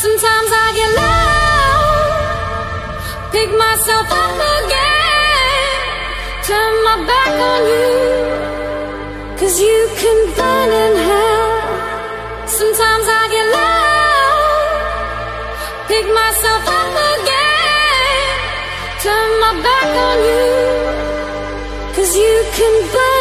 Sometimes I get low, pick myself up again, turn my back on you, cause you can burn in hell. Sometimes I get low, pick myself up again, turn my back on you, cause you can burn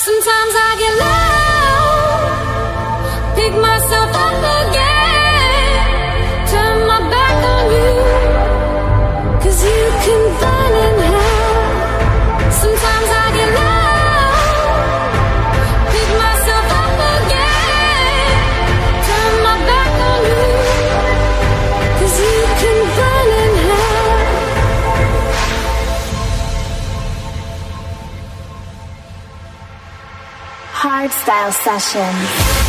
Sometimes I get low, Hardstyle Sessions.